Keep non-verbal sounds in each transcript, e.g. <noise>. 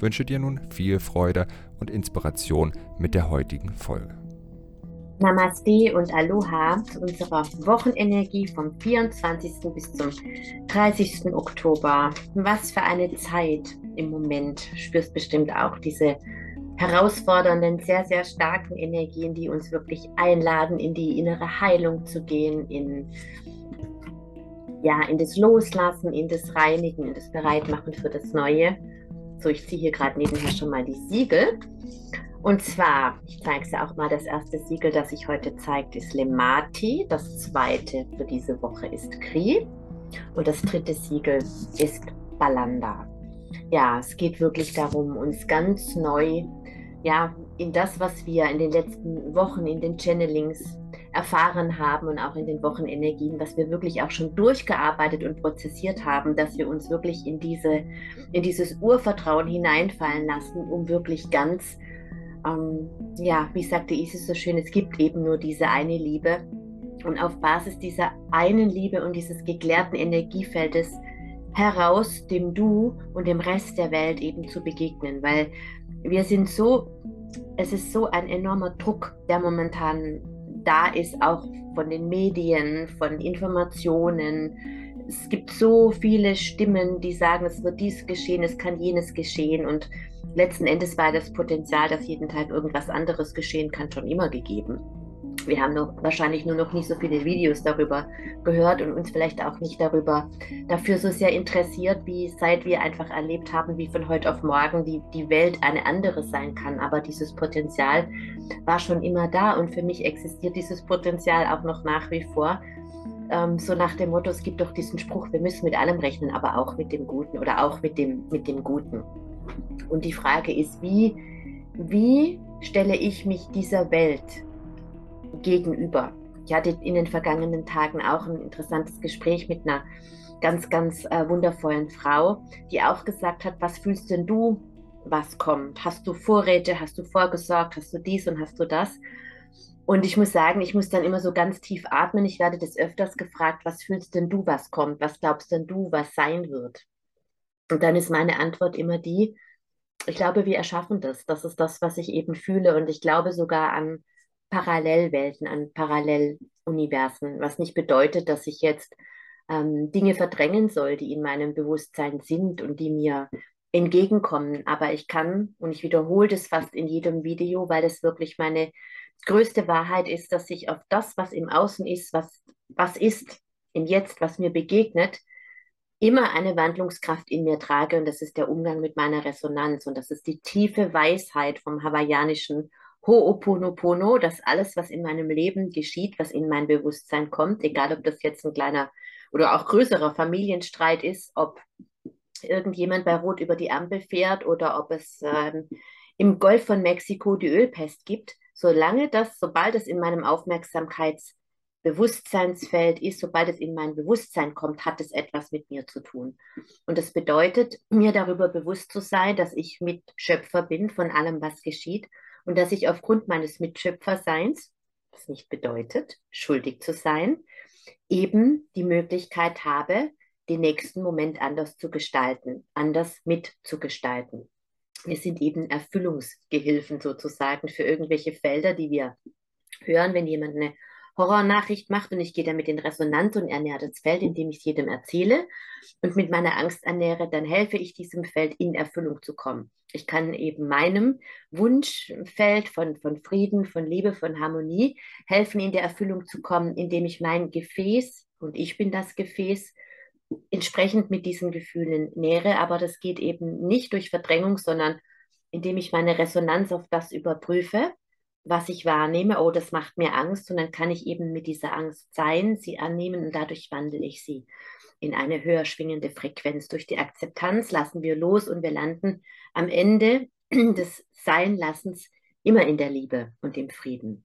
wünsche dir nun viel Freude und Inspiration mit der heutigen Folge. Namaste und Aloha zu unserer Wochenenergie vom 24. bis zum 30. Oktober. Was für eine Zeit im Moment. Spürst bestimmt auch diese herausfordernden, sehr, sehr starken Energien, die uns wirklich einladen, in die innere Heilung zu gehen, in, ja, in das Loslassen, in das Reinigen, in das Bereitmachen für das Neue. So, ich ziehe hier gerade nebenher schon mal die Siegel. Und zwar, ich zeige es auch mal, das erste Siegel, das sich heute zeigt, ist Lemati. Das zweite für diese Woche ist Kri. Und das dritte Siegel ist Balanda. Ja, es geht wirklich darum, uns ganz neu ja, in das, was wir in den letzten Wochen in den Channelings erfahren haben und auch in den Wochenenergien, was wir wirklich auch schon durchgearbeitet und prozessiert haben, dass wir uns wirklich in, diese, in dieses Urvertrauen hineinfallen lassen, um wirklich ganz, ähm, ja, wie sagte Isis so schön, es gibt eben nur diese eine Liebe. Und auf Basis dieser einen Liebe und dieses geklärten Energiefeldes heraus dem Du und dem Rest der Welt eben zu begegnen, weil wir sind so, es ist so ein enormer Druck, der momentan da ist, auch von den Medien, von Informationen. Es gibt so viele Stimmen, die sagen, es wird dies geschehen, es kann jenes geschehen. Und letzten Endes war das Potenzial, dass jeden Tag irgendwas anderes geschehen kann, schon immer gegeben wir haben noch, wahrscheinlich nur noch nicht so viele Videos darüber gehört und uns vielleicht auch nicht darüber dafür so sehr interessiert, wie seit wir einfach erlebt haben, wie von heute auf morgen die, die Welt eine andere sein kann. Aber dieses Potenzial war schon immer da und für mich existiert dieses Potenzial auch noch nach wie vor. Ähm, so nach dem Motto, es gibt doch diesen Spruch, wir müssen mit allem rechnen, aber auch mit dem Guten oder auch mit dem, mit dem Guten. Und die Frage ist, wie, wie stelle ich mich dieser Welt gegenüber. Ich hatte in den vergangenen Tagen auch ein interessantes Gespräch mit einer ganz, ganz äh, wundervollen Frau, die auch gesagt hat, was fühlst denn du, was kommt? Hast du Vorräte, hast du vorgesorgt, hast du dies und hast du das? Und ich muss sagen, ich muss dann immer so ganz tief atmen. Ich werde des öfters gefragt, was fühlst denn du, was kommt? Was glaubst denn du, was sein wird? Und dann ist meine Antwort immer die, ich glaube, wir erschaffen das. Das ist das, was ich eben fühle. Und ich glaube sogar an Parallelwelten, an Paralleluniversen, was nicht bedeutet, dass ich jetzt ähm, Dinge verdrängen soll, die in meinem Bewusstsein sind und die mir entgegenkommen. Aber ich kann, und ich wiederhole das fast in jedem Video, weil das wirklich meine größte Wahrheit ist, dass ich auf das, was im Außen ist, was, was ist im Jetzt, was mir begegnet, immer eine Wandlungskraft in mir trage und das ist der Umgang mit meiner Resonanz und das ist die tiefe Weisheit vom hawaiianischen Ho'oponopono, dass alles, was in meinem Leben geschieht, was in mein Bewusstsein kommt, egal ob das jetzt ein kleiner oder auch größerer Familienstreit ist, ob irgendjemand bei Rot über die Ampel fährt oder ob es ähm, im Golf von Mexiko die Ölpest gibt, solange das, sobald es in meinem Aufmerksamkeitsbewusstseinsfeld ist, sobald es in mein Bewusstsein kommt, hat es etwas mit mir zu tun. Und das bedeutet, mir darüber bewusst zu sein, dass ich Mitschöpfer bin von allem, was geschieht und dass ich aufgrund meines Mitschöpferseins, was nicht bedeutet, schuldig zu sein, eben die Möglichkeit habe, den nächsten Moment anders zu gestalten, anders mitzugestalten. Wir sind eben Erfüllungsgehilfen sozusagen für irgendwelche Felder, die wir hören, wenn jemand eine Horrornachricht macht und ich gehe damit in Resonanz und ernähre das Feld, indem ich es jedem erzähle und mit meiner Angst ernähre, dann helfe ich diesem Feld in Erfüllung zu kommen. Ich kann eben meinem Wunschfeld von, von Frieden, von Liebe, von Harmonie helfen, in der Erfüllung zu kommen, indem ich mein Gefäß, und ich bin das Gefäß, entsprechend mit diesen Gefühlen nähere. Aber das geht eben nicht durch Verdrängung, sondern indem ich meine Resonanz auf das überprüfe was ich wahrnehme, oh, das macht mir Angst und dann kann ich eben mit dieser Angst sein, sie annehmen und dadurch wandle ich sie in eine höher schwingende Frequenz. Durch die Akzeptanz lassen wir los und wir landen am Ende <clears throat> des Seinlassens immer in der Liebe und im Frieden.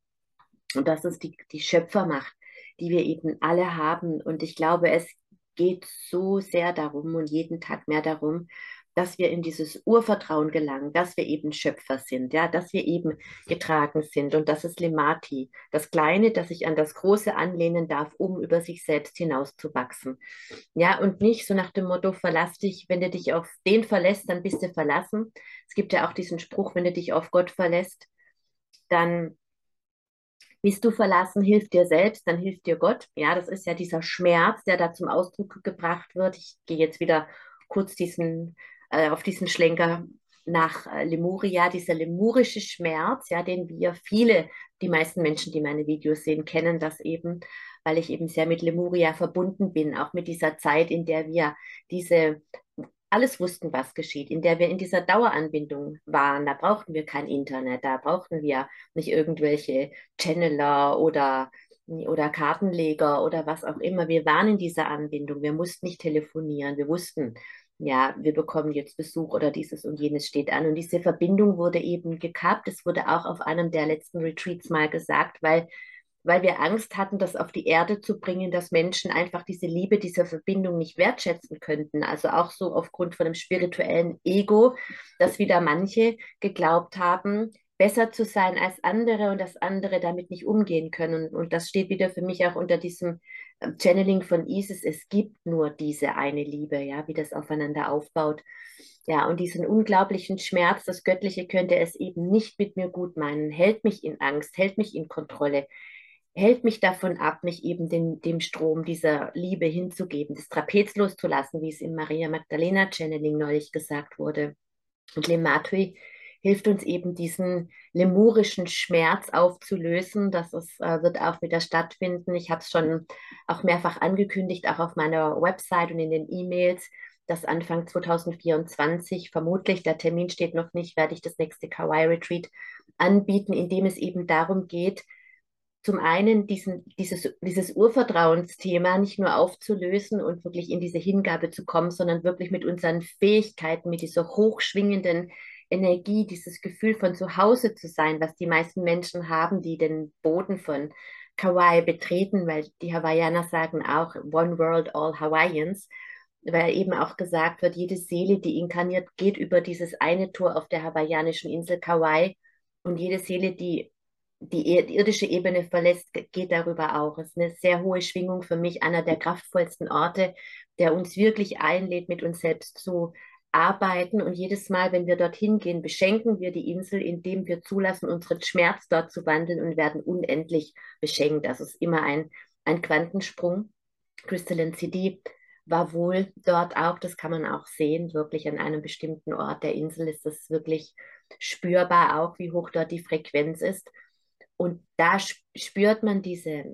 Und das ist die, die Schöpfermacht, die wir eben alle haben. Und ich glaube, es geht so sehr darum und jeden Tag mehr darum, dass wir in dieses Urvertrauen gelangen, dass wir eben Schöpfer sind, ja, dass wir eben getragen sind. Und das ist Lemati, das Kleine, das sich an das Große anlehnen darf, um über sich selbst hinauszuwachsen. Ja, und nicht so nach dem Motto, verlass dich, wenn du dich auf den verlässt, dann bist du verlassen. Es gibt ja auch diesen Spruch, wenn du dich auf Gott verlässt, dann bist du verlassen, hilft dir selbst, dann hilft dir Gott. Ja, das ist ja dieser Schmerz, der da zum Ausdruck gebracht wird. Ich gehe jetzt wieder kurz diesen äh, auf diesen Schlenker nach äh, Lemuria, dieser lemurische Schmerz, ja, den wir viele, die meisten Menschen, die meine Videos sehen, kennen das eben, weil ich eben sehr mit Lemuria verbunden bin, auch mit dieser Zeit, in der wir diese alles wussten, was geschieht, in der wir in dieser Daueranbindung waren. Da brauchten wir kein Internet, da brauchten wir nicht irgendwelche Channeler oder oder Kartenleger oder was auch immer. Wir waren in dieser Anbindung. Wir mussten nicht telefonieren. Wir wussten, ja, wir bekommen jetzt Besuch oder dieses und jenes steht an. Und diese Verbindung wurde eben gekappt. Es wurde auch auf einem der letzten Retreats mal gesagt, weil, weil wir Angst hatten, das auf die Erde zu bringen, dass Menschen einfach diese Liebe, diese Verbindung nicht wertschätzen könnten. Also auch so aufgrund von einem spirituellen Ego, dass wieder manche geglaubt haben, besser zu sein als andere und dass andere damit nicht umgehen können. Und das steht wieder für mich auch unter diesem Channeling von Isis. Es gibt nur diese eine Liebe, ja, wie das aufeinander aufbaut. Ja, und diesen unglaublichen Schmerz, das Göttliche könnte es eben nicht mit mir gut meinen, hält mich in Angst, hält mich in Kontrolle, hält mich davon ab, mich eben den, dem Strom dieser Liebe hinzugeben, das Trapez loszulassen, wie es im Maria Magdalena Channeling neulich gesagt wurde. Und Lematui hilft uns eben diesen lemurischen Schmerz aufzulösen. Das ist, äh, wird auch wieder stattfinden. Ich habe es schon auch mehrfach angekündigt, auch auf meiner Website und in den E-Mails, dass Anfang 2024, vermutlich, der Termin steht noch nicht, werde ich das nächste Kawaii Retreat anbieten, in dem es eben darum geht, zum einen diesen, dieses, dieses Urvertrauensthema nicht nur aufzulösen und wirklich in diese Hingabe zu kommen, sondern wirklich mit unseren Fähigkeiten, mit dieser hochschwingenden Energie, dieses Gefühl von zu Hause zu sein, was die meisten Menschen haben, die den Boden von Kauai betreten, weil die Hawaiianer sagen auch One World, All Hawaiians, weil eben auch gesagt wird, jede Seele, die inkarniert, geht über dieses eine Tor auf der hawaiianischen Insel Kauai und jede Seele, die die irdische Ebene verlässt, geht darüber auch. Es ist eine sehr hohe Schwingung für mich, einer der kraftvollsten Orte, der uns wirklich einlädt, mit uns selbst zu arbeiten. Und jedes Mal, wenn wir dorthin gehen, beschenken wir die Insel, indem wir zulassen, unseren Schmerz dort zu wandeln und werden unendlich beschenkt. Das ist immer ein, ein Quantensprung. Crystalline City war wohl dort auch, das kann man auch sehen, wirklich an einem bestimmten Ort der Insel ist das wirklich spürbar auch, wie hoch dort die Frequenz ist. Und da spürt man diese,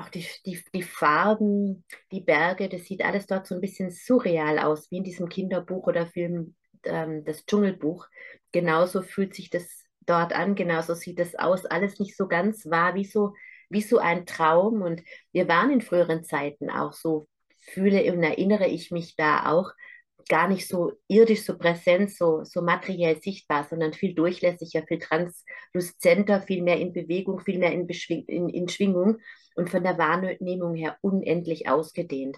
auch die, die, die Farben, die Berge, das sieht alles dort so ein bisschen surreal aus, wie in diesem Kinderbuch oder Film, ähm, das Dschungelbuch. Genauso fühlt sich das dort an, genauso sieht es aus, alles nicht so ganz wahr, wie so, wie so ein Traum. Und wir waren in früheren Zeiten auch so, fühle und erinnere ich mich da auch, gar nicht so irdisch, so präsent, so, so materiell sichtbar, sondern viel durchlässiger, viel transluzenter, viel mehr in Bewegung, viel mehr in, Beschwing in, in Schwingung und von der Wahrnehmung her unendlich ausgedehnt.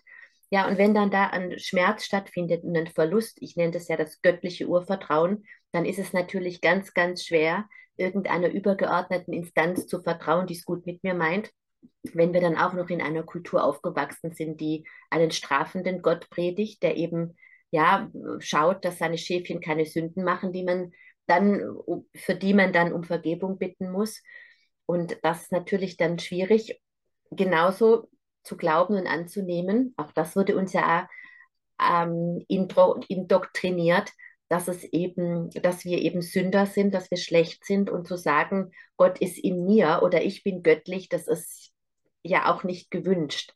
Ja, und wenn dann da ein Schmerz stattfindet und ein Verlust, ich nenne das ja das göttliche Urvertrauen, dann ist es natürlich ganz, ganz schwer, irgendeiner übergeordneten Instanz zu vertrauen, die es gut mit mir meint. Wenn wir dann auch noch in einer Kultur aufgewachsen sind, die einen strafenden Gott predigt, der eben ja schaut, dass seine Schäfchen keine Sünden machen, die man dann, für die man dann um Vergebung bitten muss. Und das ist natürlich dann schwierig genauso zu glauben und anzunehmen, auch das wurde uns ja ähm, indoktriniert, dass es eben, dass wir eben Sünder sind, dass wir schlecht sind und zu sagen, Gott ist in mir oder ich bin göttlich, das ist ja auch nicht gewünscht.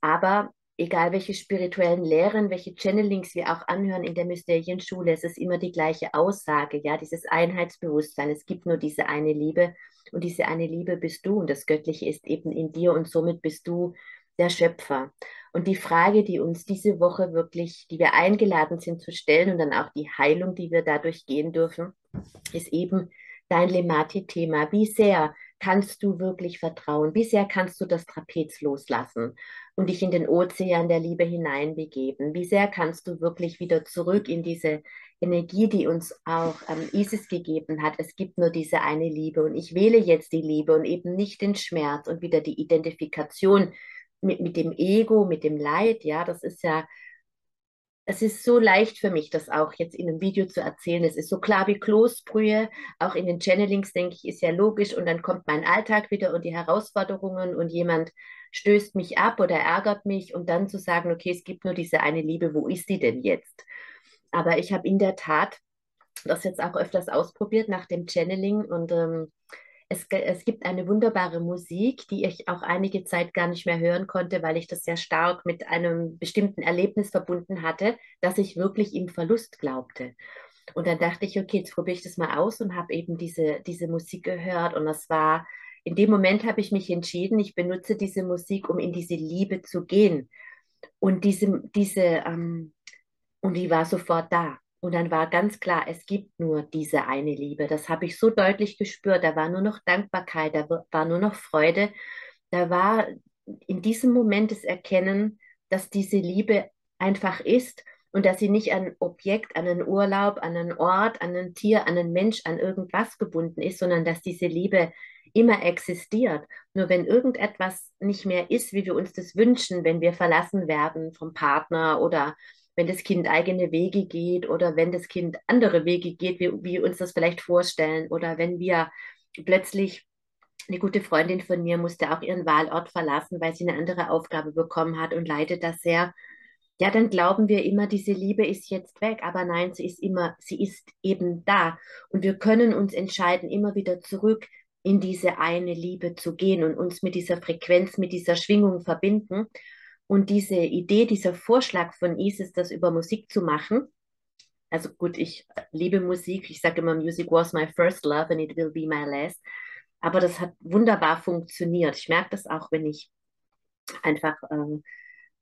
Aber egal welche spirituellen Lehren, welche Channelings wir auch anhören in der Mysterienschule, es ist immer die gleiche Aussage, ja, dieses Einheitsbewusstsein. Es gibt nur diese eine Liebe und diese eine Liebe bist du und das Göttliche ist eben in dir und somit bist du der Schöpfer. Und die Frage, die uns diese Woche wirklich, die wir eingeladen sind zu stellen und dann auch die Heilung, die wir dadurch gehen dürfen, ist eben dein Lemati-Thema. Wie sehr kannst du wirklich vertrauen? Wie sehr kannst du das Trapez loslassen und dich in den Ozean der Liebe hineinbegeben? Wie sehr kannst du wirklich wieder zurück in diese Energie, die uns auch ähm, Isis gegeben hat? Es gibt nur diese eine Liebe und ich wähle jetzt die Liebe und eben nicht den Schmerz und wieder die Identifikation mit, mit dem Ego, mit dem Leid. Ja, das ist ja es ist so leicht für mich, das auch jetzt in einem Video zu erzählen. Es ist so klar wie Kloßbrühe. Auch in den Channelings, denke ich, ist ja logisch. Und dann kommt mein Alltag wieder und die Herausforderungen und jemand stößt mich ab oder ärgert mich und dann zu sagen, okay, es gibt nur diese eine Liebe, wo ist die denn jetzt? Aber ich habe in der Tat das jetzt auch öfters ausprobiert nach dem Channeling und ähm, es, es gibt eine wunderbare Musik, die ich auch einige Zeit gar nicht mehr hören konnte, weil ich das sehr stark mit einem bestimmten Erlebnis verbunden hatte, dass ich wirklich im Verlust glaubte. Und dann dachte ich, okay, jetzt probiere ich das mal aus und habe eben diese, diese Musik gehört. Und das war, in dem Moment habe ich mich entschieden, ich benutze diese Musik, um in diese Liebe zu gehen. Und diese, diese, ähm, und die war sofort da. Und dann war ganz klar, es gibt nur diese eine Liebe. Das habe ich so deutlich gespürt. Da war nur noch Dankbarkeit, da war nur noch Freude. Da war in diesem Moment das Erkennen, dass diese Liebe einfach ist und dass sie nicht an ein Objekt, an einen Urlaub, an einen Ort, an ein Tier, an einen Mensch, an irgendwas gebunden ist, sondern dass diese Liebe immer existiert. Nur wenn irgendetwas nicht mehr ist, wie wir uns das wünschen, wenn wir verlassen werden vom Partner oder wenn das Kind eigene Wege geht oder wenn das Kind andere Wege geht, wie wir uns das vielleicht vorstellen oder wenn wir plötzlich eine gute Freundin von mir musste auch ihren Wahlort verlassen, weil sie eine andere Aufgabe bekommen hat und leidet das sehr. Ja, dann glauben wir immer, diese Liebe ist jetzt weg, aber nein, sie ist immer, sie ist eben da. Und wir können uns entscheiden, immer wieder zurück in diese eine Liebe zu gehen und uns mit dieser Frequenz, mit dieser Schwingung verbinden. Und diese Idee, dieser Vorschlag von Isis, das über Musik zu machen, also gut, ich liebe Musik, ich sage immer, Music was my first love and it will be my last. Aber das hat wunderbar funktioniert. Ich merke das auch, wenn ich einfach ähm,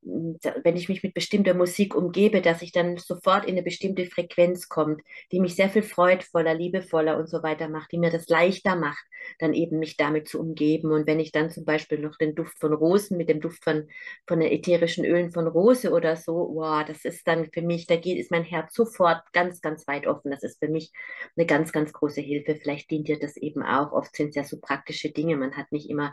wenn ich mich mit bestimmter Musik umgebe, dass ich dann sofort in eine bestimmte Frequenz kommt, die mich sehr viel freudvoller, liebevoller und so weiter macht, die mir das leichter macht, dann eben mich damit zu umgeben. Und wenn ich dann zum Beispiel noch den Duft von Rosen mit dem Duft von, von den ätherischen Ölen von Rose oder so, wow, das ist dann für mich, da geht, ist mein Herz sofort ganz, ganz weit offen. Das ist für mich eine ganz, ganz große Hilfe. Vielleicht dient dir das eben auch. Oft sind es ja so praktische Dinge. Man hat nicht immer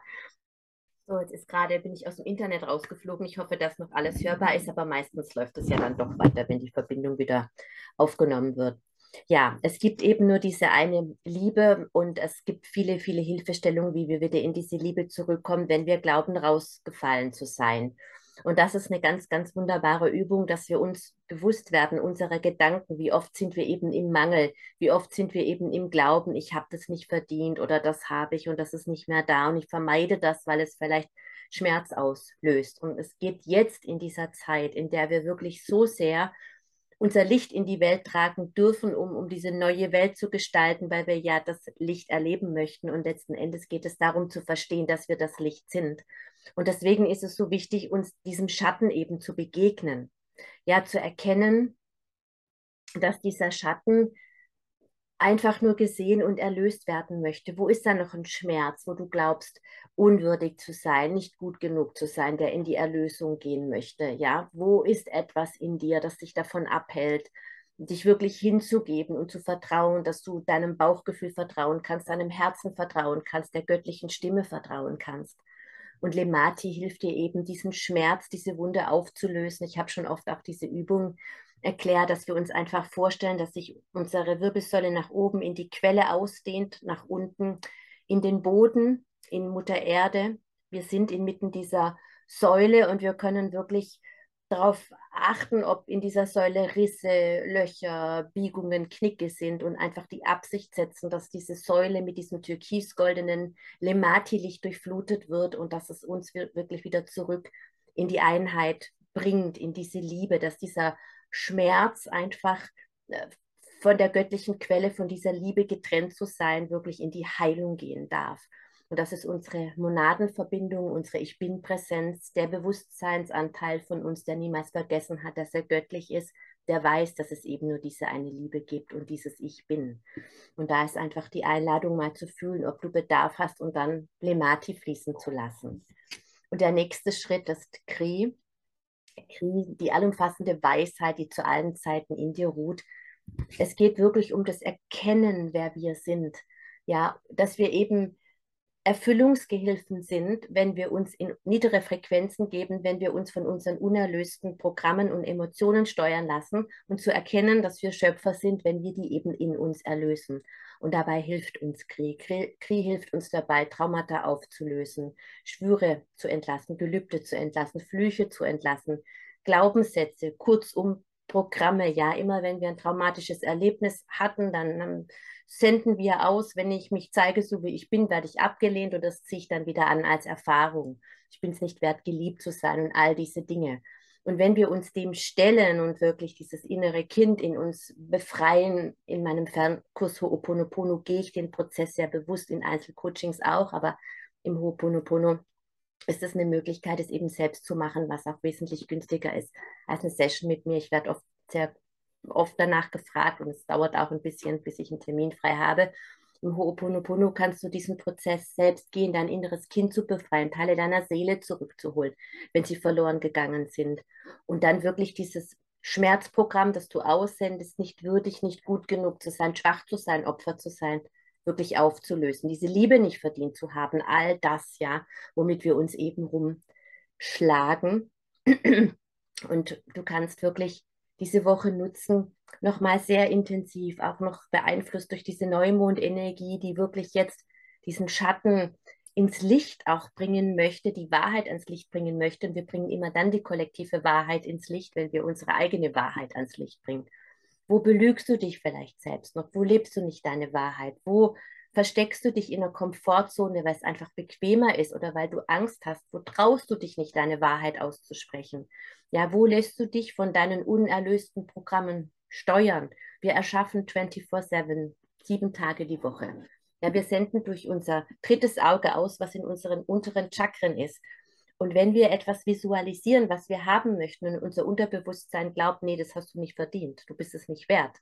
so, jetzt ist gerade, bin ich aus dem Internet rausgeflogen. Ich hoffe, dass noch alles hörbar ist, aber meistens läuft es ja dann doch weiter, wenn die Verbindung wieder aufgenommen wird. Ja, es gibt eben nur diese eine Liebe und es gibt viele, viele Hilfestellungen, wie wir wieder in diese Liebe zurückkommen, wenn wir glauben, rausgefallen zu sein. Und das ist eine ganz, ganz wunderbare Übung, dass wir uns bewusst werden unserer Gedanken. Wie oft sind wir eben im Mangel? Wie oft sind wir eben im Glauben, ich habe das nicht verdient oder das habe ich und das ist nicht mehr da und ich vermeide das, weil es vielleicht Schmerz auslöst. Und es geht jetzt in dieser Zeit, in der wir wirklich so sehr unser Licht in die Welt tragen dürfen, um, um diese neue Welt zu gestalten, weil wir ja das Licht erleben möchten. Und letzten Endes geht es darum zu verstehen, dass wir das Licht sind. Und deswegen ist es so wichtig, uns diesem Schatten eben zu begegnen. Ja, zu erkennen, dass dieser Schatten einfach nur gesehen und erlöst werden möchte. Wo ist da noch ein Schmerz, wo du glaubst, unwürdig zu sein, nicht gut genug zu sein, der in die Erlösung gehen möchte? Ja, wo ist etwas in dir, das dich davon abhält, dich wirklich hinzugeben und zu vertrauen, dass du deinem Bauchgefühl vertrauen kannst, deinem Herzen vertrauen kannst, der göttlichen Stimme vertrauen kannst? Und Lemati hilft dir eben, diesen Schmerz, diese Wunde aufzulösen. Ich habe schon oft auch diese Übung erklärt, dass wir uns einfach vorstellen, dass sich unsere Wirbelsäule nach oben in die Quelle ausdehnt, nach unten in den Boden, in Mutter Erde. Wir sind inmitten dieser Säule und wir können wirklich darauf achten, ob in dieser Säule Risse, Löcher, Biegungen, Knicke sind und einfach die Absicht setzen, dass diese Säule mit diesem türkisgoldenen Lemati-Licht durchflutet wird und dass es uns wirklich wieder zurück in die Einheit bringt, in diese Liebe, dass dieser Schmerz einfach äh, von der göttlichen Quelle, von dieser Liebe getrennt zu sein, wirklich in die Heilung gehen darf. Und das ist unsere Monadenverbindung, unsere Ich Bin-Präsenz, der Bewusstseinsanteil von uns, der niemals vergessen hat, dass er göttlich ist, der weiß, dass es eben nur diese eine Liebe gibt und dieses Ich Bin. Und da ist einfach die Einladung, mal zu fühlen, ob du Bedarf hast und dann Blemati fließen zu lassen. Und der nächste Schritt ist Kri. Kri, die allumfassende Weisheit, die zu allen Zeiten in dir ruht, es geht wirklich um das Erkennen, wer wir sind. Ja, dass wir eben Erfüllungsgehilfen sind, wenn wir uns in niedere Frequenzen geben, wenn wir uns von unseren unerlösten Programmen und Emotionen steuern lassen und zu erkennen, dass wir Schöpfer sind, wenn wir die eben in uns erlösen. Und dabei hilft uns Krieg. Krieg hilft uns dabei, Traumata aufzulösen, Schwüre zu entlassen, Gelübde zu entlassen, Flüche zu entlassen, Glaubenssätze, kurzum Programme. Ja, immer wenn wir ein traumatisches Erlebnis hatten, dann, dann senden wir aus, wenn ich mich zeige, so wie ich bin, werde ich abgelehnt und das ziehe ich dann wieder an als Erfahrung. Ich bin es nicht wert, geliebt zu sein und all diese Dinge. Und wenn wir uns dem stellen und wirklich dieses innere Kind in uns befreien, in meinem Fernkurs Ho'oponopono gehe ich den Prozess sehr bewusst, in Einzelcoachings auch, aber im Ho'oponopono ist es eine Möglichkeit, es eben selbst zu machen, was auch wesentlich günstiger ist als eine Session mit mir. Ich werde oft sehr oft danach gefragt und es dauert auch ein bisschen, bis ich einen Termin frei habe. Im Ho'oponopono kannst du diesen Prozess selbst gehen, dein inneres Kind zu befreien, Teile deiner Seele zurückzuholen, wenn sie verloren gegangen sind. Und dann wirklich dieses Schmerzprogramm, das du aussendest, nicht würdig, nicht gut genug zu sein, schwach zu sein, Opfer zu sein, wirklich aufzulösen, diese Liebe nicht verdient zu haben, all das, ja, womit wir uns eben rumschlagen. <clears throat> Und du kannst wirklich diese Woche nutzen, nochmal sehr intensiv, auch noch beeinflusst durch diese Neumondenergie, die wirklich jetzt diesen Schatten ins Licht auch bringen möchte, die Wahrheit ans Licht bringen möchte. Und wir bringen immer dann die kollektive Wahrheit ins Licht, wenn wir unsere eigene Wahrheit ans Licht bringen. Wo belügst du dich vielleicht selbst noch? Wo lebst du nicht deine Wahrheit? Wo versteckst du dich in einer Komfortzone, weil es einfach bequemer ist oder weil du Angst hast? Wo traust du dich nicht, deine Wahrheit auszusprechen? Ja, wo lässt du dich von deinen unerlösten Programmen steuern? Wir erschaffen 24-7, sieben Tage die Woche. Ja, wir senden durch unser drittes Auge aus, was in unseren unteren Chakren ist. Und wenn wir etwas visualisieren, was wir haben möchten, und unser Unterbewusstsein glaubt, nee, das hast du nicht verdient, du bist es nicht wert,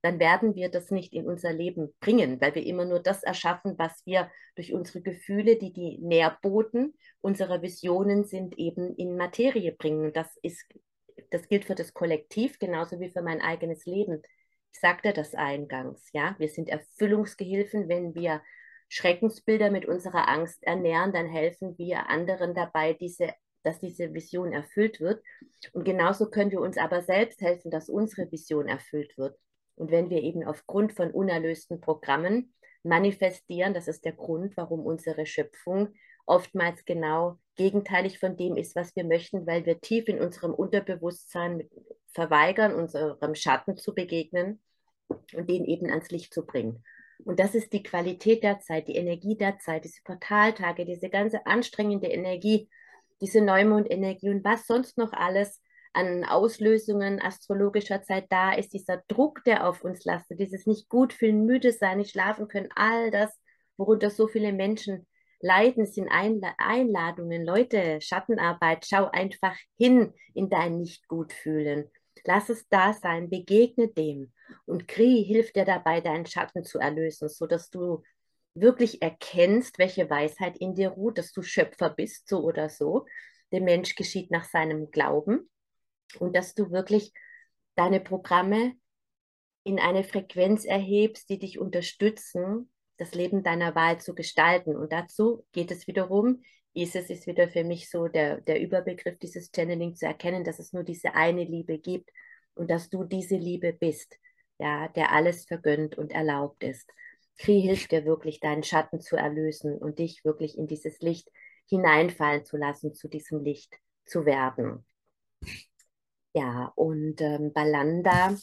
dann werden wir das nicht in unser Leben bringen, weil wir immer nur das erschaffen, was wir durch unsere Gefühle, die die Nährboten unserer Visionen sind, eben in Materie bringen. Und das ist, das gilt für das Kollektiv genauso wie für mein eigenes Leben. Ich sagte das eingangs, ja, wir sind Erfüllungsgehilfen, wenn wir Schreckensbilder mit unserer Angst ernähren, dann helfen wir anderen dabei, diese, dass diese Vision erfüllt wird. Und genauso können wir uns aber selbst helfen, dass unsere Vision erfüllt wird. Und wenn wir eben aufgrund von unerlösten Programmen manifestieren, das ist der Grund, warum unsere Schöpfung oftmals genau gegenteilig von dem ist, was wir möchten, weil wir tief in unserem Unterbewusstsein verweigern, unserem Schatten zu begegnen und den eben ans Licht zu bringen. Und das ist die Qualität der Zeit, die Energie der Zeit, diese Portaltage, diese ganze anstrengende Energie, diese Neumondenergie und was sonst noch alles an Auslösungen astrologischer Zeit da ist, dieser Druck, der auf uns lastet, dieses nicht gut fühlen, müde sein, nicht schlafen können, all das, worunter so viele Menschen leiden, sind Einla Einladungen. Leute, Schattenarbeit, schau einfach hin in dein Nicht-Gut-Fühlen. Lass es da sein, begegne dem. Und Kri hilft dir dabei, deinen Schatten zu erlösen, sodass du wirklich erkennst, welche Weisheit in dir ruht, dass du Schöpfer bist, so oder so. Der Mensch geschieht nach seinem Glauben und dass du wirklich deine Programme in eine Frequenz erhebst, die dich unterstützen, das Leben deiner Wahl zu gestalten. Und dazu geht es wiederum, ISIS ist wieder für mich so der, der Überbegriff dieses Channeling zu erkennen, dass es nur diese eine Liebe gibt und dass du diese Liebe bist, ja, der alles vergönnt und erlaubt ist. Kri hilft dir wirklich, deinen Schatten zu erlösen und dich wirklich in dieses Licht hineinfallen zu lassen, zu diesem Licht zu werden. Ja, und ähm, Balanda,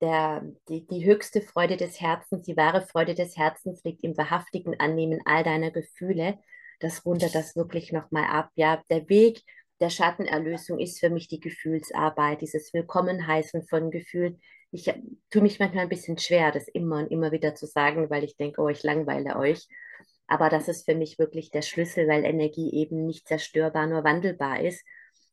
der, die, die höchste Freude des Herzens, die wahre Freude des Herzens liegt im wahrhaftigen Annehmen all deiner Gefühle. Das rundet das wirklich nochmal ab. Ja, der Weg der Schattenerlösung ist für mich die Gefühlsarbeit, dieses Willkommenheißen von Gefühlen. Ich tue mich manchmal ein bisschen schwer, das immer und immer wieder zu sagen, weil ich denke, oh, ich langweile euch. Aber das ist für mich wirklich der Schlüssel, weil Energie eben nicht zerstörbar, nur wandelbar ist.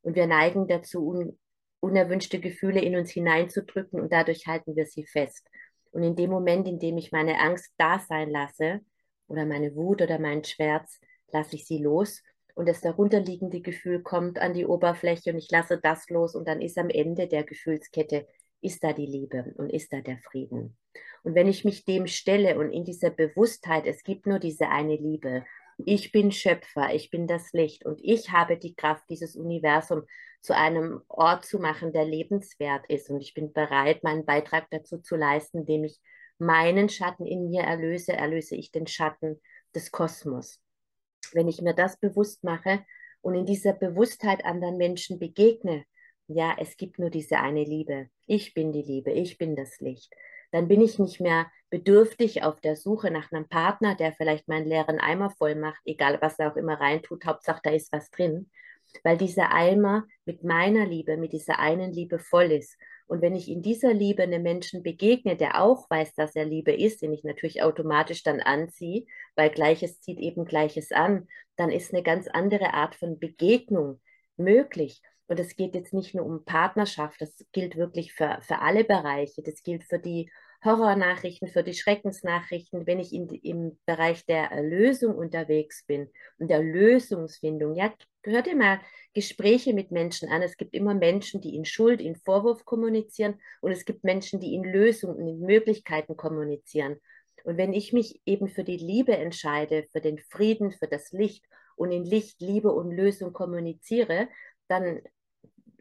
Und wir neigen dazu, un unerwünschte Gefühle in uns hineinzudrücken und dadurch halten wir sie fest. Und in dem Moment, in dem ich meine Angst da sein lasse oder meine Wut oder meinen Schmerz, lasse ich sie los und das darunterliegende Gefühl kommt an die Oberfläche und ich lasse das los und dann ist am Ende der Gefühlskette, ist da die Liebe und ist da der Frieden. Und wenn ich mich dem stelle und in dieser Bewusstheit, es gibt nur diese eine Liebe, ich bin Schöpfer, ich bin das Licht und ich habe die Kraft, dieses Universum zu einem Ort zu machen, der lebenswert ist und ich bin bereit, meinen Beitrag dazu zu leisten, indem ich meinen Schatten in mir erlöse, erlöse ich den Schatten des Kosmos wenn ich mir das bewusst mache und in dieser Bewusstheit anderen Menschen begegne, ja, es gibt nur diese eine Liebe. Ich bin die Liebe, ich bin das Licht. Dann bin ich nicht mehr bedürftig auf der Suche nach einem Partner, der vielleicht meinen leeren Eimer voll macht, egal was er auch immer reintut, Hauptsache da ist was drin, weil dieser Eimer mit meiner Liebe, mit dieser einen Liebe voll ist. Und wenn ich in dieser Liebe einem Menschen begegne, der auch weiß, dass er Liebe ist, den ich natürlich automatisch dann anziehe, weil Gleiches zieht eben Gleiches an, dann ist eine ganz andere Art von Begegnung möglich. Und es geht jetzt nicht nur um Partnerschaft, das gilt wirklich für, für alle Bereiche. Das gilt für die Horrornachrichten, für die Schreckensnachrichten, wenn ich in, im Bereich der Erlösung unterwegs bin und der Lösungsfindung. Ja, hört ihr mal Gespräche mit Menschen an. Es gibt immer Menschen, die in Schuld, in Vorwurf kommunizieren und es gibt Menschen, die in Lösungen und in Möglichkeiten kommunizieren. Und wenn ich mich eben für die Liebe entscheide, für den Frieden, für das Licht und in Licht, Liebe und Lösung kommuniziere, dann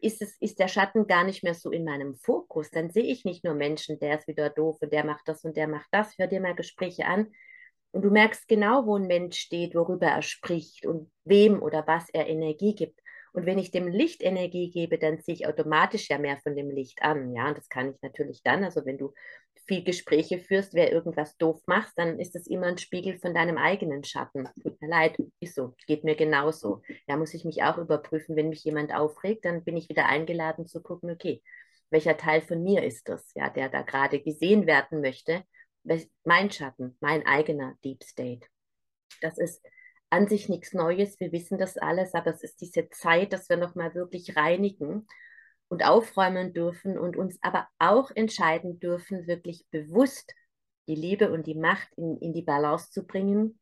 ist, es, ist der Schatten gar nicht mehr so in meinem Fokus. Dann sehe ich nicht nur Menschen, der ist wieder doof und der macht das und der macht das. Hör dir mal Gespräche an. Und du merkst genau, wo ein Mensch steht, worüber er spricht und wem oder was er Energie gibt. Und wenn ich dem Licht Energie gebe, dann sehe ich automatisch ja mehr von dem Licht an. Ja, und das kann ich natürlich dann. Also wenn du viel Gespräche führst, wer irgendwas doof macht, dann ist das immer ein Spiegel von deinem eigenen Schatten. Tut mir leid, ist so, geht mir genauso. Da muss ich mich auch überprüfen, wenn mich jemand aufregt, dann bin ich wieder eingeladen zu gucken, okay, welcher Teil von mir ist das, ja, der da gerade gesehen werden möchte. Mein Schatten, mein eigener Deep State. Das ist an sich nichts Neues, wir wissen das alles, aber es ist diese Zeit, dass wir nochmal wirklich reinigen und aufräumen dürfen und uns aber auch entscheiden dürfen, wirklich bewusst die Liebe und die Macht in, in die Balance zu bringen,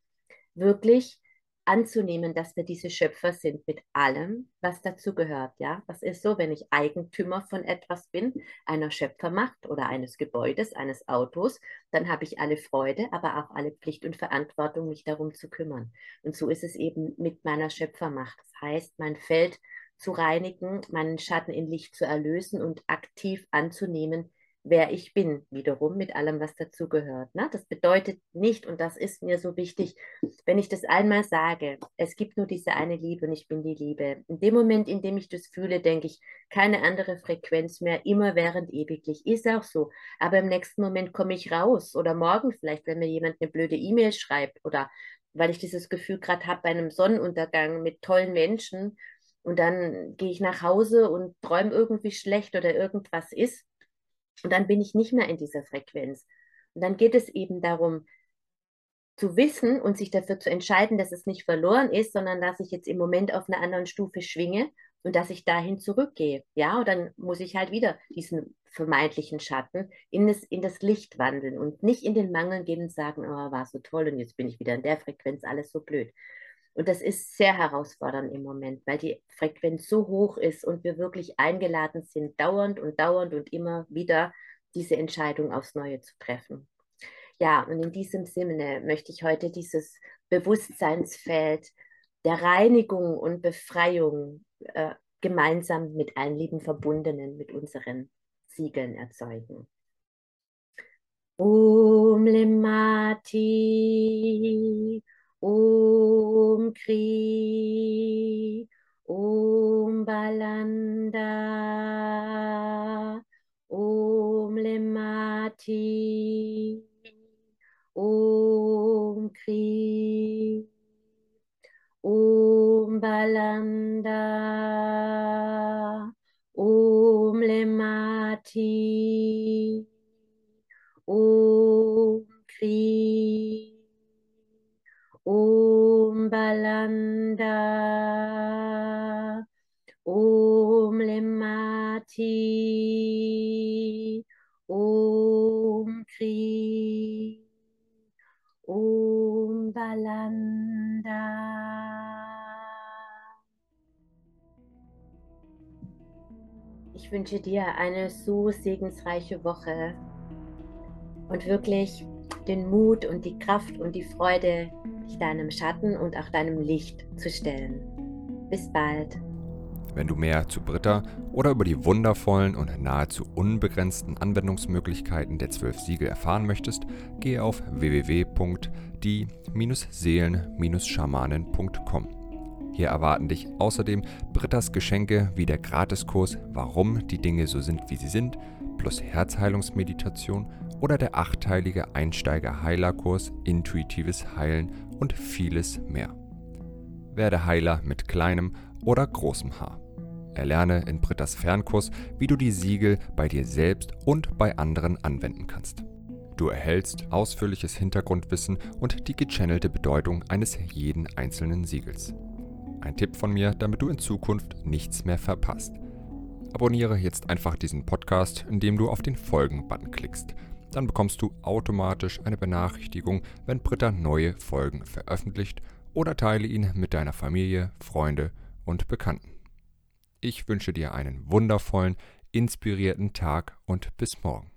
wirklich anzunehmen, dass wir diese Schöpfer sind mit allem, was dazu gehört. Ja, was ist so, wenn ich Eigentümer von etwas bin, einer Schöpfermacht oder eines Gebäudes, eines Autos, dann habe ich alle Freude, aber auch alle Pflicht und Verantwortung, mich darum zu kümmern. Und so ist es eben mit meiner Schöpfermacht. Das heißt, mein Feld zu reinigen, meinen Schatten in Licht zu erlösen und aktiv anzunehmen, wer ich bin, wiederum mit allem, was dazugehört. Ne? Das bedeutet nicht, und das ist mir so wichtig, wenn ich das einmal sage, es gibt nur diese eine Liebe und ich bin die Liebe. In dem Moment, in dem ich das fühle, denke ich, keine andere Frequenz mehr, immer während ewiglich. Ist auch so. Aber im nächsten Moment komme ich raus oder morgen vielleicht, wenn mir jemand eine blöde E-Mail schreibt oder weil ich dieses Gefühl gerade habe bei einem Sonnenuntergang mit tollen Menschen und dann gehe ich nach Hause und träume irgendwie schlecht oder irgendwas ist. Und dann bin ich nicht mehr in dieser Frequenz. Und dann geht es eben darum, zu wissen und sich dafür zu entscheiden, dass es nicht verloren ist, sondern dass ich jetzt im Moment auf einer anderen Stufe schwinge und dass ich dahin zurückgehe. Ja, und dann muss ich halt wieder diesen vermeintlichen Schatten in das, in das Licht wandeln und nicht in den Mangel gehen und sagen, oh, war so toll und jetzt bin ich wieder in der Frequenz, alles so blöd. Und das ist sehr herausfordernd im Moment, weil die Frequenz so hoch ist und wir wirklich eingeladen sind, dauernd und dauernd und immer wieder diese Entscheidung aufs Neue zu treffen. Ja, und in diesem Sinne möchte ich heute dieses Bewusstseinsfeld der Reinigung und Befreiung äh, gemeinsam mit allen lieben Verbundenen, mit unseren Siegeln erzeugen. Om Lemati Om Kri, Om Balanda, Om Lemati, Om Kri, Om Balanda. Om Lemati, Balanda, Om Lemati, Om Kri, Om Balanda. Ich wünsche dir eine so segensreiche Woche. Und wirklich den Mut und die Kraft und die Freude, dich deinem Schatten und auch deinem Licht zu stellen. Bis bald. Wenn du mehr zu Britta oder über die wundervollen und nahezu unbegrenzten Anwendungsmöglichkeiten der zwölf Siegel erfahren möchtest, gehe auf www.die-seelen-schamanen.com. Hier erwarten dich außerdem Brittas Geschenke wie der Gratiskurs Warum die Dinge so sind, wie sie sind, plus Herzheilungsmeditation oder der achteilige Einsteiger-Heilerkurs Intuitives Heilen und vieles mehr. Werde Heiler mit kleinem oder großem Haar. Erlerne in Brittas Fernkurs, wie du die Siegel bei dir selbst und bei anderen anwenden kannst. Du erhältst ausführliches Hintergrundwissen und die gechannelte Bedeutung eines jeden einzelnen Siegels. Ein Tipp von mir, damit du in Zukunft nichts mehr verpasst. Abonniere jetzt einfach diesen Podcast, indem du auf den Folgen-Button klickst. Dann bekommst du automatisch eine Benachrichtigung, wenn Britta neue Folgen veröffentlicht oder teile ihn mit deiner Familie, Freunde und Bekannten. Ich wünsche dir einen wundervollen, inspirierten Tag und bis morgen.